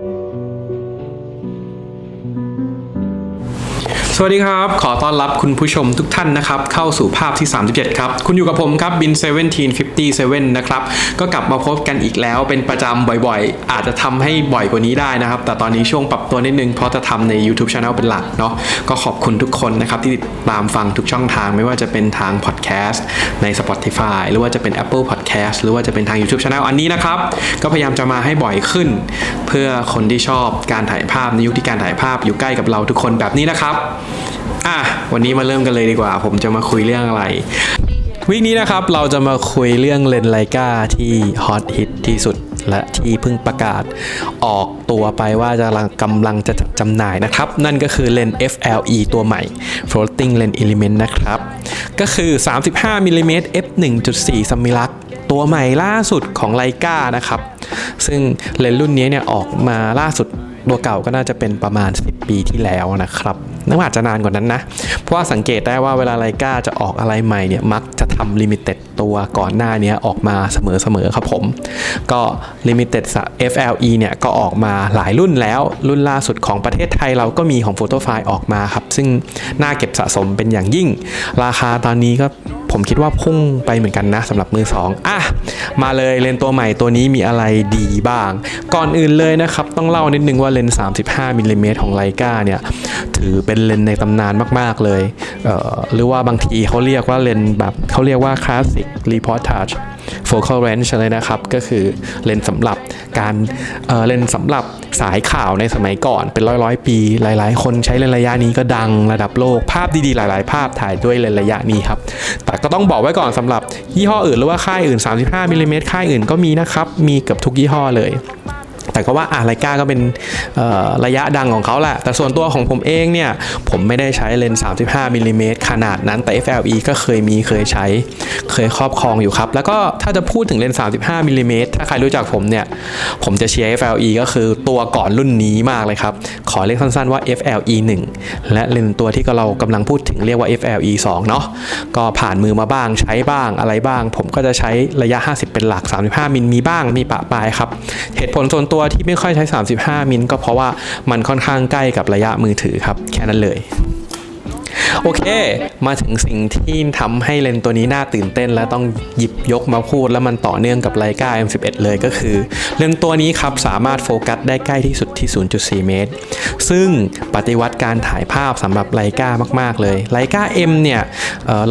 สวัสดีครับ ขอต้อนรับคุณผู้ชมทุกท่านนะครับ เข้าสู่ภาพที่ 37 ครับ คุณอยู่กับผมครับบิน 1757 นะครับ ก็กลับมาพบกันอีกแล้วเป็นประจำบ่อยๆ อาจจะทำให้บ่อยกว่านี้ได้นะครับ แต่ตอนนี้ช่วงปรับตัวนิดนึง เพราะจะทำใน YouTube Channel เป็นหลักเนาะก็ขอบคุณทุกคนนะครับ ที่ติดตามฟังทุกช่องทางไม่ว่าจะเป็นทาง Podcast ใน Spotify หรือว่าจะเป็น Apple Podcast หรือว่าจะเป็นทาง YouTube Channel อันนี้นะครับ ก็พยายามจะมาให้บ่อยขึ้น เพื่อคนที่ชอบการถ่ายภาพในยุคที่การถ่ายภาพอยู่ใกล้กับเราทุกคนแบบนี้นะครับอะวันนี้มาเริ่มกันเลยดีกว่า ผมจะมาคุยเรื่องอะไรวิกนี้นะครับเราจะมาคุยเรื่องเลนส์ไลกาที่ฮอตฮิตที่สุดและที่เพิ่งประกาศออกตัวไปว่าจะกำลังจะจำหน่ายนะครับ นั่นก็คือเลนส์ FLE ตัวใหม่ Floating Lens Element นะครับ ก็คือ 35มิลลิเมตร f 1.4 Summilux ตัวใหม่ล่าสุดของ Leica นะครับ ซึ่งเลนส์รุ่นนี้เนี่ยออกมาล่าสุดตัวเก่าก็น่าจะเป็นประมาณ 10 ปีที่แล้วนะครับน่าอาจจะนานกว่านั้นนะ เพราะว่าสังเกตได้ว่าเวลา Leica จะออกอะไรใหม่เนี่ยมักจะทำ limited ตัวก่อนหน้านี้ออกมาเสมอๆครับผม ก็ limited FLE เนี่ยก็ออกมาหลายรุ่นแล้ว รุ่นล่าสุดของประเทศไทยเราก็มีของ p h o t o f i ออกมาครับ ซึ่งน่าเก็บสะสมเป็นอย่างยิ่ง ราคาตอนนี้ก็ผมคิดว่าพุ่งไปเหมือนกันนะสำหรับมือ 2 อะ มาเลยเลนส์ตัวใหม่ตัวนี้มีอะไรดีบ้าง ก่อนอื่นเลยนะครับ ต้องเล่านิดนึงว่าเลนส์ 35มิลลิเมตรของ Leica เนี่ยถือเป็นเลนส์ในตำนานมาก ๆ เลยเอ่อหรือว่าบางทีเขาเรียกว่าเลนแบบเขาเรียกว่าคลาสสิกรีพอร์ต focal range เลยนะครับ ก็คือเลนส์สำหรับ การเลนส์สำหรับสายข่าวในสมัยก่อนเป็นร้อยร้อยปี หลาย ๆ คนใช้เลนส์ระยะนี้ก็ดังระดับโลกภาพดีๆ หลาย ๆ ภาพถ่ายด้วยเลนส์ระยะนี้ครับ แต่ก็ต้องบอกไว้ก่อนสำหรับยี่ห้ออื่นหรือว่าค่ายอื่น 35มิลลิเมตรค่ายอื่นก็มีนะครับ มีเกือบทุกยี่ห้อเลย แต่ก็ว่าอ่า Leica ก็เป็นระยะดังของเขาแหละ แต่ส่วนตัวของผมเองเนี่ย ผมไม่ได้ใช้เลนส์ 35มิลลิเมตรขนาดนั้นแต่ FLE ก็เคยมีเคยใช้ เคยครอบครองอยู่ครับ แล้วก็ถ้าจะพูดถึงเลนส์ 35มิลลิเมตรถ้าใครรู้จักผมเนี่ย ผมจะเชียร์ FLE ก็คือตัวก่อนรุ่นนี้มากเลยครับ ขอเรียกสั้นๆว่า FLE 1 และเลนส์ตัวที่เรากำลังพูดถึงเรียกว่า FLE 2 เนาะก็ผ่านมือมาบ้างใช้บ้างอะไรบ้าง ผมก็จะใช้ระยะ 50 เป็นหลัก 35มิลมีบ้างมีปะปลายครับเหตุผลส่วนตัววที่ไม่ค่อยใช้ 35 มิลก็เพราะว่ามันค่อนข้างใกล้กับระยะมือถือครับ แค่นั้นเลยโอเค มาถึงสิ่งที่ทำให้เลนตัวนี้น่าตื่นเต้นและต้องหยิบยกมาพูด แล้วมันต่อเนื่องกับไลกา M11 เลยก็คือ เลนตัวนี้ครับสามารถโฟกัสได้ใกล้ที่สุดที่ 0.4 เมตร ซึ่งปฏิวัติการถ่ายภาพสำหรับไลกามาก ๆ เลยไลกา M เนี่ย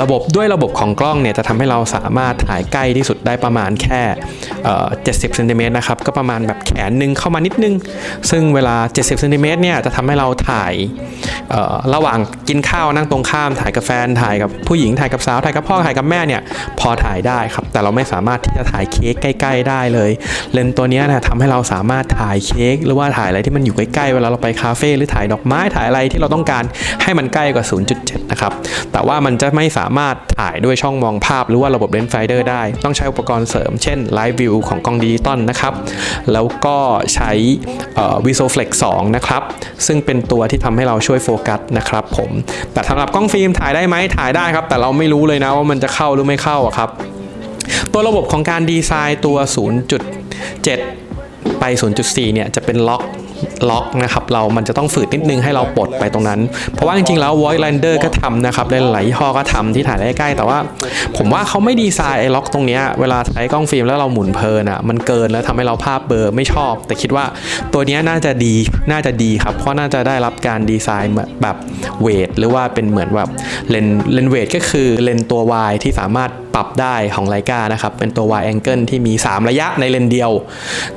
ระบบด้วยระบบของกล้องเนี่ยจะทำให้เราสามารถถ่ายใกล้ที่สุดได้ประมาณแค่ 70เซนติเมตรนะครับก็ประมาณแบบแขนหนึ่งเข้ามานิดนึง ซึ่งเวลา 70เซนติเมตรเนี่ยจะทำให้เราถ่ายระหว่างกินข้าวนั่งตรงข้าม ถ่ายกับแฟนถ่ายกับผู้หญิงถ่ายกับสาวถ่ายกับพ่อถ่ายกับแม่เนี่ยพอถ่ายได้ครับ แต่เราไม่สามารถที่จะถ่ายเค้กใกล้ ๆ ได้เลย เลนส์ตัวนี้นะทำให้เราสามารถถ่ายเค้กหรือว่าถ่ายอะไรที่มันอยู่ใกล้ๆเวลาเราไปคาเฟ่หรือถ่ายดอกไม้ถ่ายอะไรที่เราต้องการให้มันใกล้กว่า 0.7 นะครับ แต่ว่ามันจะไม่สามารถถ่ายด้วยช่องมองภาพ หรือว่าระบบ rangefinder ได้ ต้องใช้อุปกรณ์เสริมเช่น Live View ของกล้องดิจิตอลนะครับ แล้วก็ใช้ Visoflex 2 นะครับ ซึ่งเป็นตัวที่ทำให้เราช่วยโฟกัสนะครับผม แต่สำหรับกล้องฟิล์มถ่ายได้ไหมถ่ายได้ครับ แต่เราไม่รู้เลยนะว่ามันจะเข้าหรือไม่เข้าครับตัวระบบของการดีไซน์ตัว 0.7 ไป 0.4 เนี่ยจะเป็นล็อก ล็อกนะครับเรามันจะต้องฝืดนิดนึงให้เราปลดไปตรงนั้น เพราะว่าจริงๆแล้ว Voigtlander ก็ทำนะครับหลายๆยี่ห้อก็ทำที่ถ่ายใกล้ๆแต่ว่า ผมว่าเขาไม่ดีไซน์ไอ้ล็อกตรงนี้เวลาใช้กล้องฟิล์มแล้วเราหมุนเพลินอะมันเกินแล้วทำให้เราภาพเบลอไม่ชอบ แต่คิดว่าตัวนี้น่าจะดีน่าจะดีครับเพราะน่าจะได้รับการดีไซน์แบบเวทหรือว่าเป็นเหมือนแบบเลนเลนเวทก็คือเลนตัว Y ที่สามารถปรับได้ของ Leica นะครับ เป็นตัว wide angle ที่มี 3 ระยะในเลนส์เดียว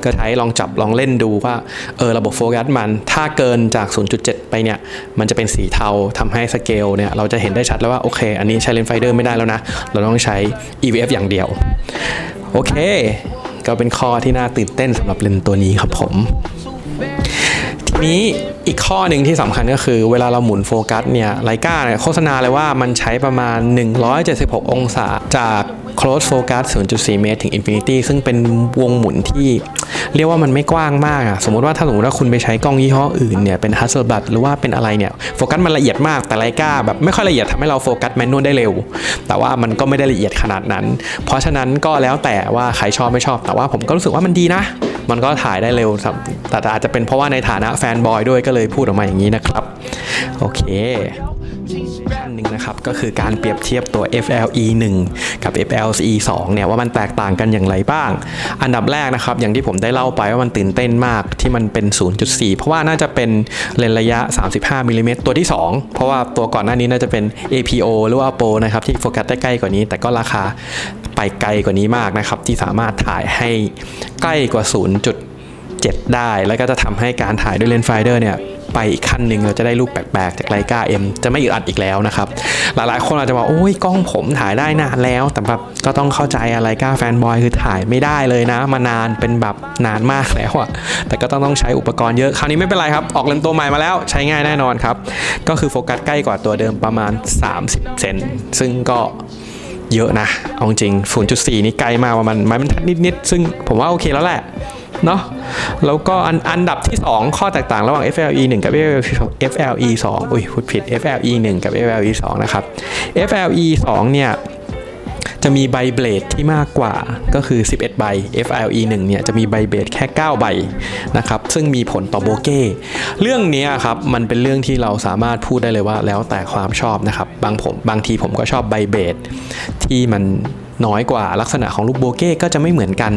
ก็ใช้ลองจับลองเล่นดูว่าเออระบบโฟกัสมัน ถ้าเกินจาก 0.7 ไปเนี่ย มันจะเป็นสีเทาทำให้สเกลเนี่ย เราจะเห็นได้ชัดแล้วว่า โอเค อันนี้ใช้ rangefinder ไม่ได้แล้วนะ เราต้องใช้ EVF อย่างเดียว โอเค ก็เป็นข้อที่น่าตื่นเต้นสำหรับเลนส์ตัวนี้ครับผมทีนี้อีกข้อหนึ่งที่สำคัญก็คือเวลาเราหมุนโฟกัสเนี่ยไลกาเนี่ยโฆษณาเลยว่ามันใช้ประมาณ 176 องศาจาก close focus 0.4 เมตรถึง infinity ซึ่งเป็นวงหมุนที่เรียกว่ามันไม่กว้างมากอะสมมติว่าถ้าสมมติว่าคุณไปใช้กล้องยี่ห้ออื่นเนี่ยเป็น Hasselblad หรือว่าเป็นอะไรเนี่ยโฟกัสมันละเอียดมากแต่ไลกาแบบไม่ค่อยละเอียดทำให้เราโฟกัส manual ได้เร็ว แต่ว่ามันก็ไม่ได้ละเอียดขนาดนั้น เพราะฉะนั้นก็แล้วแต่ว่าใครชอบไม่ชอบ แต่ว่าผมก็รู้สึกว่ามันดีนะ มันก็ถ่ายได้เร็วแต่อาจจะเป็นเพราะว่าในฐานะแฟนบอยด้วยก็เลยพูดออกมาอย่างนี้นะครับ โอเค นึ่งนะครับก็คือการเปรียบเทียบตัว FLE 1 กับ FLE 2เนี่ยว่ามันแตกต่างกันอย่างไรบ้าง อันดับแรกนะครับอย่างที่ผมได้เล่าไปว่ามันตื่นเต้นมากที่มันเป็น 0.4 เพราะว่าน่าจะเป็นเลนระยะ 35มิลลิเมตรตัวที่ 2 เพราะว่าตัวก่อนหน้านี้น่าจะเป็น APO หรือว่า p o นะครับที่โฟกัสได้ใกล้กว่านี้ แต่ก็ราคาไปไกลกว่านี้มากนะครับที่สามารถถ่ายให้ใกล้กว่า 0.7 ได้ แล้วก็จะทำให้การถ่ายด้วย rangefinder เนี่ย ไปอีกขั้นหนึ่งเราจะได้รูปแปลกๆ จากไลกา M จะไม่อึดอัดอีกแล้วนะครับ หลายๆ คนอาจจะบอกโอ้ยกล้องผมถ่ายได้นานแล้ว แต่แบบก็ต้องเข้าใจไลกา fanboy คือถ่ายไม่ได้เลยนะ มานานเป็นแบบนานมากแล้วอะแต่ก็ต้องต้องใช้อุปกรณ์เยอะ คราวนี้ไม่เป็นไรครับ ออกเลนส์ตัวใหม่มาแล้วใช้ง่ายแน่นอนครับ ก็คือโฟกัสใกล้กว่าตัวเดิมประมาณ 30 เซนซึ่งก็เยอะนะ เอาจริง 0.4 นี่ไกลมากประมาณไม้บรรทัดนิดๆ ซึ่งผมว่าโอเคแล้วแหละ เนาะแล้วก็อันอันดับที่ 2 ข้อแตกต่างระหว่าง FLE 1 กับ FLE 2อุ้ยพูดผิด FLE 1 กับ FLE 2 นะครับ FLE 2 เนี่ยจะมีใบเบลดที่มากกว่าก็คือ 11 ใบ FLE 1 เนี่ยจะมีใบเบลดแค่ 9 ใบนะครับ ซึ่งมีผลต่อโบเก้ เรื่องนี้ครับ มันเป็นเรื่องที่เราสามารถพูดได้เลยว่าแล้วแต่ความชอบนะครับ บางผมบางทีผมก็ชอบใบเบลดที่มัน น้อยกว่าลักษณะของลูกโบเก้ก็จะไม่เหมือนกัน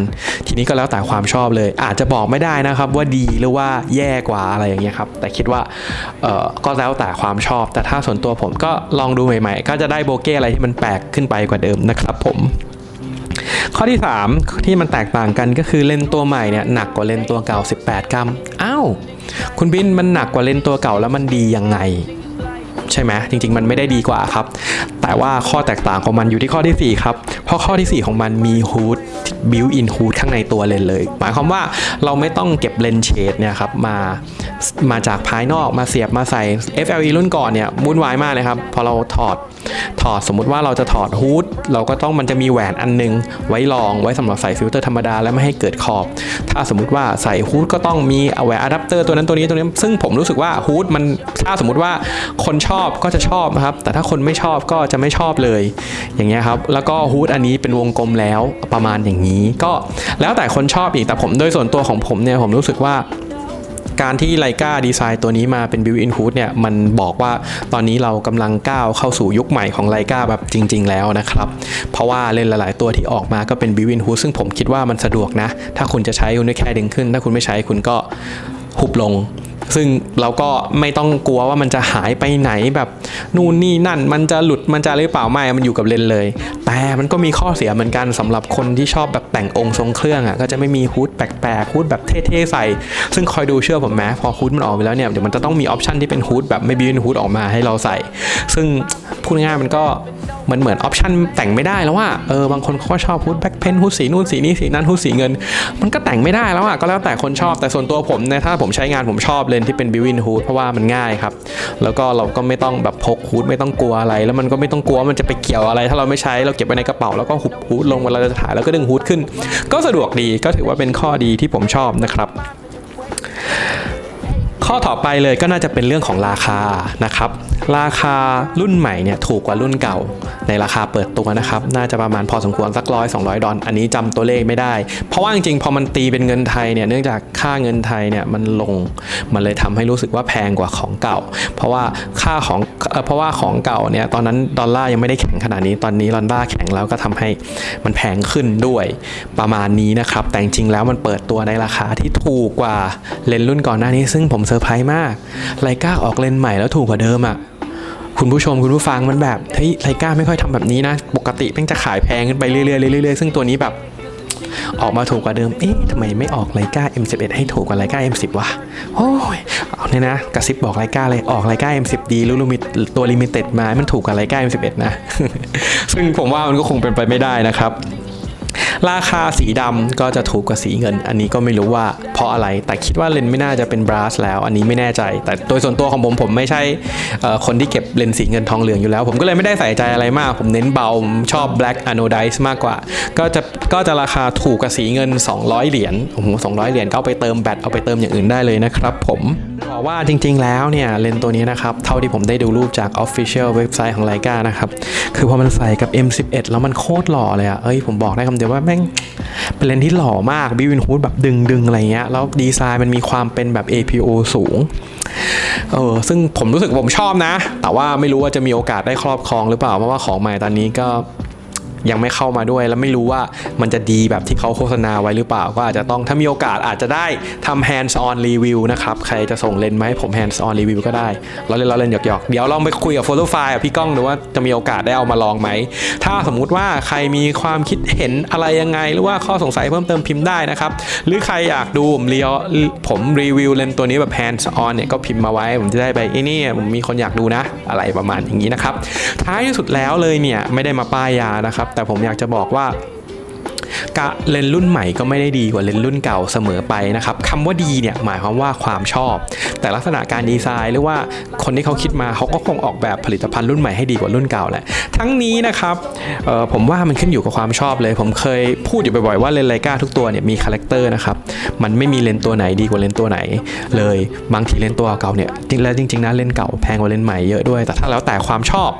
ทีนี้ก็แล้วแต่ความชอบเลย อาจจะบอกไม่ได้นะครับว่าดีหรือว่าแย่กว่าอะไรอย่างเงี้ยครับแต่คิดว่าเออก็แล้วแต่ความชอบ แต่ถ้าส่วนตัวผมก็ลองดูใหม่ๆ ก็จะได้ bokeh อะไรที่มันแปลกขึ้นไปกว่าเดิมนะครับผมข้อที่ 3 ที่มันแตกต่างกันก็คือเลนส์ตัวใหม่เนี่ยหนักกว่าเลนส์ตัวเก่า 18 กรัม อ้าว คุณบินมันหนักกว่าเลนส์ตัวเก่าแล้วมันดียังไง ใช่ไหมจริง ๆ มันไม่ได้ดีกว่าครับ แต่ว่าข้อแตกต่างของมันอยู่ที่ข้อที่ 4 ครับ เพราะข้อที่ 4 ของมันมี hood built-in hood ข้างในตัวเลนส์เลย หมายความว่าเราไม่ต้องเก็บ lens shade เนี่ยครับมามาจากภายนอกมาเสียบมาใส่ FLE รุ่นก่อนเนี่ยวุ่นวายมากเลยครับพอเราถอดถอดสมมุติว่าเราจะถอด hood เราก็ต้องมันจะมีแหวนอันนึง ไว้รองไว้สำหรับใส่ฟิลเตอร์ธรรมดาและไม่ให้เกิดขอบ ถ้าสมมุติว่าใส่ hood ก็ต้องมีแหวนอะแดปเตอร์ตัวนั้นตัวนี้ตัวนี้ ซึ่งผมรู้สึกว่า hood มันถ้าสมมุติว่าคนชอบก็จะชอบนะครับ แต่ถ้าคนไม่ชอบก็จะไม่ชอบเลย อย่างเงี้ยครับ แล้วก็ hood อันนี้เป็นวงกลมแล้วประมาณอย่างนี้ ก็แล้วแต่คนชอบอีกแต่ผมโดยส่วนตัวของผมเนี่ยผมรู้สึกว่าการที่ไลกาดีไซน์ตัวนี้มาเป็น built in hood เนี่ยมันบอกว่าตอนนี้เรากำลังก้าวเข้าสู่ยุคใหม่ของไลกาแบบจริง ๆ แล้วนะครับ เพราะว่าเลนส์หลาย ๆ ตัวที่ออกมาก็เป็น built in hood ซึ่งผมคิดว่ามันสะดวกนะ ถ้าคุณจะใช้คุณก็แค่ดึงขึ้น ถ้าคุณไม่ใช้คุณก็หุบลง ซึ่งเราก็ไม่ต้องกลัวว่ามันจะหายไปไหนแบบนู่นนี่นั่น มันจะหลุดมันจะหรือเปล่าไม่ มันอยู่กับเลนเลย แต่มันก็มีข้อเสียเหมือนกันสำหรับคนที่ชอบแบบแต่งองค์ทรงเครื่องอะก็จะไม่มี hood แปลกๆ hood แบบเท่ๆใส่ ซึ่งคอยดูเชื่อผมไหมพอ hood มันออกไปแล้วเนี่ยเดี๋ยวมันจะต้องมี option ที่เป็น hood แบบไม่ built-in hood ออกมาให้เราใส่ ซึ่งพูดง่ายมันก็ มันเหมือน option แต่งไม่ได้แล้วว่าเออบางคนเขาก็ชอบ hood black paint hood สีนู่นสีนี้สีนั้น hood สีเงิน มันก็แต่งไม่ได้แล้วอะก็แล้วแต่คนชอบแต่ส่วนตัวผมเนี่ยถ้าผมใช้งานผมชอบเลนส์ที่เป็น built-in hood เพราะว่ามันง่ายครับ แล้วก็เราก็ไม่ต้องแบบพกฮูดไม่ต้องกลัวอะไร แล้วมันก็ไม่ต้องกลัวมันจะไปเกี่ยวอะไร ถ้าเราไม่ใช้เราเก็บไว้ในกระเป๋าแล้วก็หุบฮูดลงเวลาจะถ่ายแล้วก็ดึงฮูดขึ้น ก็สะดวกดีก็ถือว่าเป็นข้อดีที่ผมชอบนะครับข้อต่อไปเลยก็น่าจะเป็นเรื่องของราคานะครับ ราคารุ่นใหม่เนี่ยถูกกว่ารุ่นเก่า ในราคาเปิดตัวนะครับ น่าจะประมาณพอสมควรสักร้อยสองร้อยดอลอันนี้จำตัวเลขไม่ได้ เพราะว่าจริงๆพอมันตีเป็นเงินไทยเนี่ยเนื่องจากค่าเงินไทยเนี่ยมันลงมันเลยทำให้รู้สึกว่าแพงกว่าของเก่า เพราะว่าค่าของเพราะว่าของเก่าเนี่ยตอนนั้นดอลลาร์ยังไม่ได้แข็งขนาดนี้ตอนนี้ดอลลาร์แข็งแล้วก็ทำให้มันแพงขึ้นด้วยประมาณนี้นะครับ แต่จริงๆแล้วมันเปิดตัวในราคาที่ถูกกว่าเลนส์รุ่นก่อนหน้านี้ ซึ่งผมเซอร์ไพรส์มากไลกาออกเลนส์ใหม่แล้วถูกกว่าเดิมอะ คุณผู้ชมคุณผู้ฟังมันแบบเฮ้ยไลกาไม่ค่อยทำแบบนี้นะ ปกติเพิ่งจะขายแพงขึ้นไปเรื่อยๆเรื่อยๆซึ่งตัวนี้แบบออกมาถูกกว่าเดิม เอ๊ะทำไมไม่ออกไลกา M11 ให้ถูกกว่าไลกา M10 วะ โอ้ย เอาเนี่ยนะ กระซิบบอกไลกาเลย ออกไลกา M10-D รุ่น limited ตัว limited มา มันถูกกว่าไลกา M11 นะ ซึ่งผมว่ามันก็คงเป็นไปไม่ได้นะครับ ราคาสีดำก็จะถูกกว่าสีเงิน อันนี้ก็ไม่รู้ว่าเพราะอะไรแต่คิดว่าเลนส์ไม่น่าจะเป็น brass แล้ว อันนี้ไม่แน่ใจ แต่โดยส่วนตัวของผมผมไม่ใช่คนที่เก็บเลนส์สีเงินทองเหลืองอยู่แล้ว ผมก็เลยไม่ได้ใส่ใจอะไรมาก ผมเน้นเบาชอบ black anodize มากกว่า ก็จะก็จะราคาถูกกว่าสีเงิน 200 เหรียญโอ้โห200 เหรียญก็เอาไปเติมแบตเอาไปเติมอย่างอื่นได้เลยนะครับผมบอกว่าจริงๆแล้วเนี่ยเลนส์ตัวนี้นะครับ เท่าที่ผมได้ดูรูปจาก Official เว็บไซต์ของไลกานะครับ คือพอมันใส่กับ M11 แล้วมันโคตรหล่อเลยอะเอ้ยผมบอกได้คำเดียวว่าแม่งเป็นเลนส์ที่หล่อมาก built-in hood แบบดึงดึงๆอะไรเงี้ย แล้วดีไซน์มันมีความเป็นแบบ APO สูง เออซึ่งผมรู้สึกผมชอบนะ แต่ว่าไม่รู้ว่าจะมีโอกาสได้ครอบครองหรือเปล่า เพราะว่าของใหม่ตอนนี้ก็ ยังไม่เข้ามาด้วย แล้วไม่รู้ว่ามันจะดีแบบที่เขาโฆษณาไว้หรือเปล่า ก็อาจจะต้องถ้ามีโอกาสอาจจะได้ทำ hands on review นะครับ ใครจะส่งเลนส์มาให้ผม hands on review ก็ได้เราเล่นเราเล่นหยอกๆ เดี๋ยวลองไปคุยกับ photo file กับพี่ก้องดูว่าจะมีโอกาสได้เอามาลองไหม ถ้าสมมุติว่าใครมีความคิดเห็นอะไรยังไง หรือว่าข้อสงสัยเพิ่มเติมพิมพ์ได้นะครับ หรือใครอยากดูผมรีวผมรีวิวเลนส์ตัวนี้แบบ hands on เนี่ยก็พิมพ์มาไว้ ผมจะได้ไปไอ้นี่ผมมีคนอยากดูนะ อะไรประมาณอย่างนี้นะครับ ท้ายที่สุดแล้วเลยเนี่ยไม่ได้มาป้ายยานะครับแต่ผมอยากจะบอกว่ากะเลนรุ่นใหม่ก็ไม่ได้ดีกว่าเลนรุ่นเก่าเสมอไปนะครับคำว่าดีเนี่ยหมายความว่าความชอบ แต่ลักษณะการดีไซน์หรือว่าคนที่เขาคิดมาเขาก็คงออกแบบผลิตภัณฑ์รุ่นใหม่ให้ดีกว่ารุ่นเก่าแหละทั้งนี้นะครับผมว่ามันขึ้นอยู่กับความชอบเลย ผมเคยพูดอยู่บ่อยๆว่าเลนส์ไลกาทุกตัวเนี่ยมี character นะครับมันไม่มีเลนส์ตัวไหนดีกว่าเลนส์ตัวไหน เลยบางทีเลนส์ตัวเก่าเนี่ยจริงแล้วจริงๆนะเลนส์เก่าแพงกว่าเลนส์ใหม่เยอะด้วย แต่ถ้าแล้วแต่ความชอบ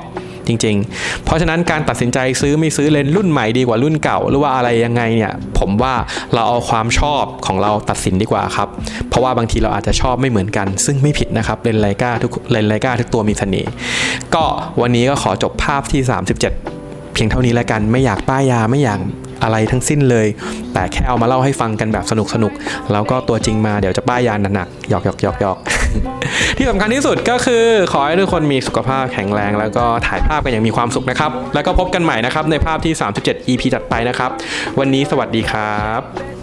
จริง ๆ เพราะฉะนั้นการตัดสินใจซื้อไม่ซื้อเลนส์รุ่นใหม่ดีกว่ารุ่นเก่า หรือว่าอะไรยังไงเนี่ยผมว่าเราเอาความชอบของเราตัดสินดีกว่าครับเพราะว่าบางทีเราอาจจะชอบไม่เหมือนกัน ซึ่งไม่ผิดนะครับเลนส์ไลกาทุกเลนส์ไลกาทุกตัวมีเสน่ห์ก็วันนี้ก็ขอจบภาพที่ 37 เพียงเท่านี้แล้วกันไม่อยากป้ายยาไม่อยากอะไรทั้งสิ้นเลย แต่แค่เอามาเล่าให้ฟังกันแบบสนุกสนุกแล้วก็ตัวจริงมาเดี๋ยวจะป้ายยาหนักๆหยอกหยอกหยอกหยอก ที่สำคัญที่สุดก็คือขอให้ทุกคนมีสุขภาพแข็งแรง แล้วก็ถ่ายภาพกันอย่างมีความสุขนะครับ แล้วก็พบกันใหม่นะครับในภาพที่ 37 EP จัดไปนะครับ วันนี้สวัสดีครับ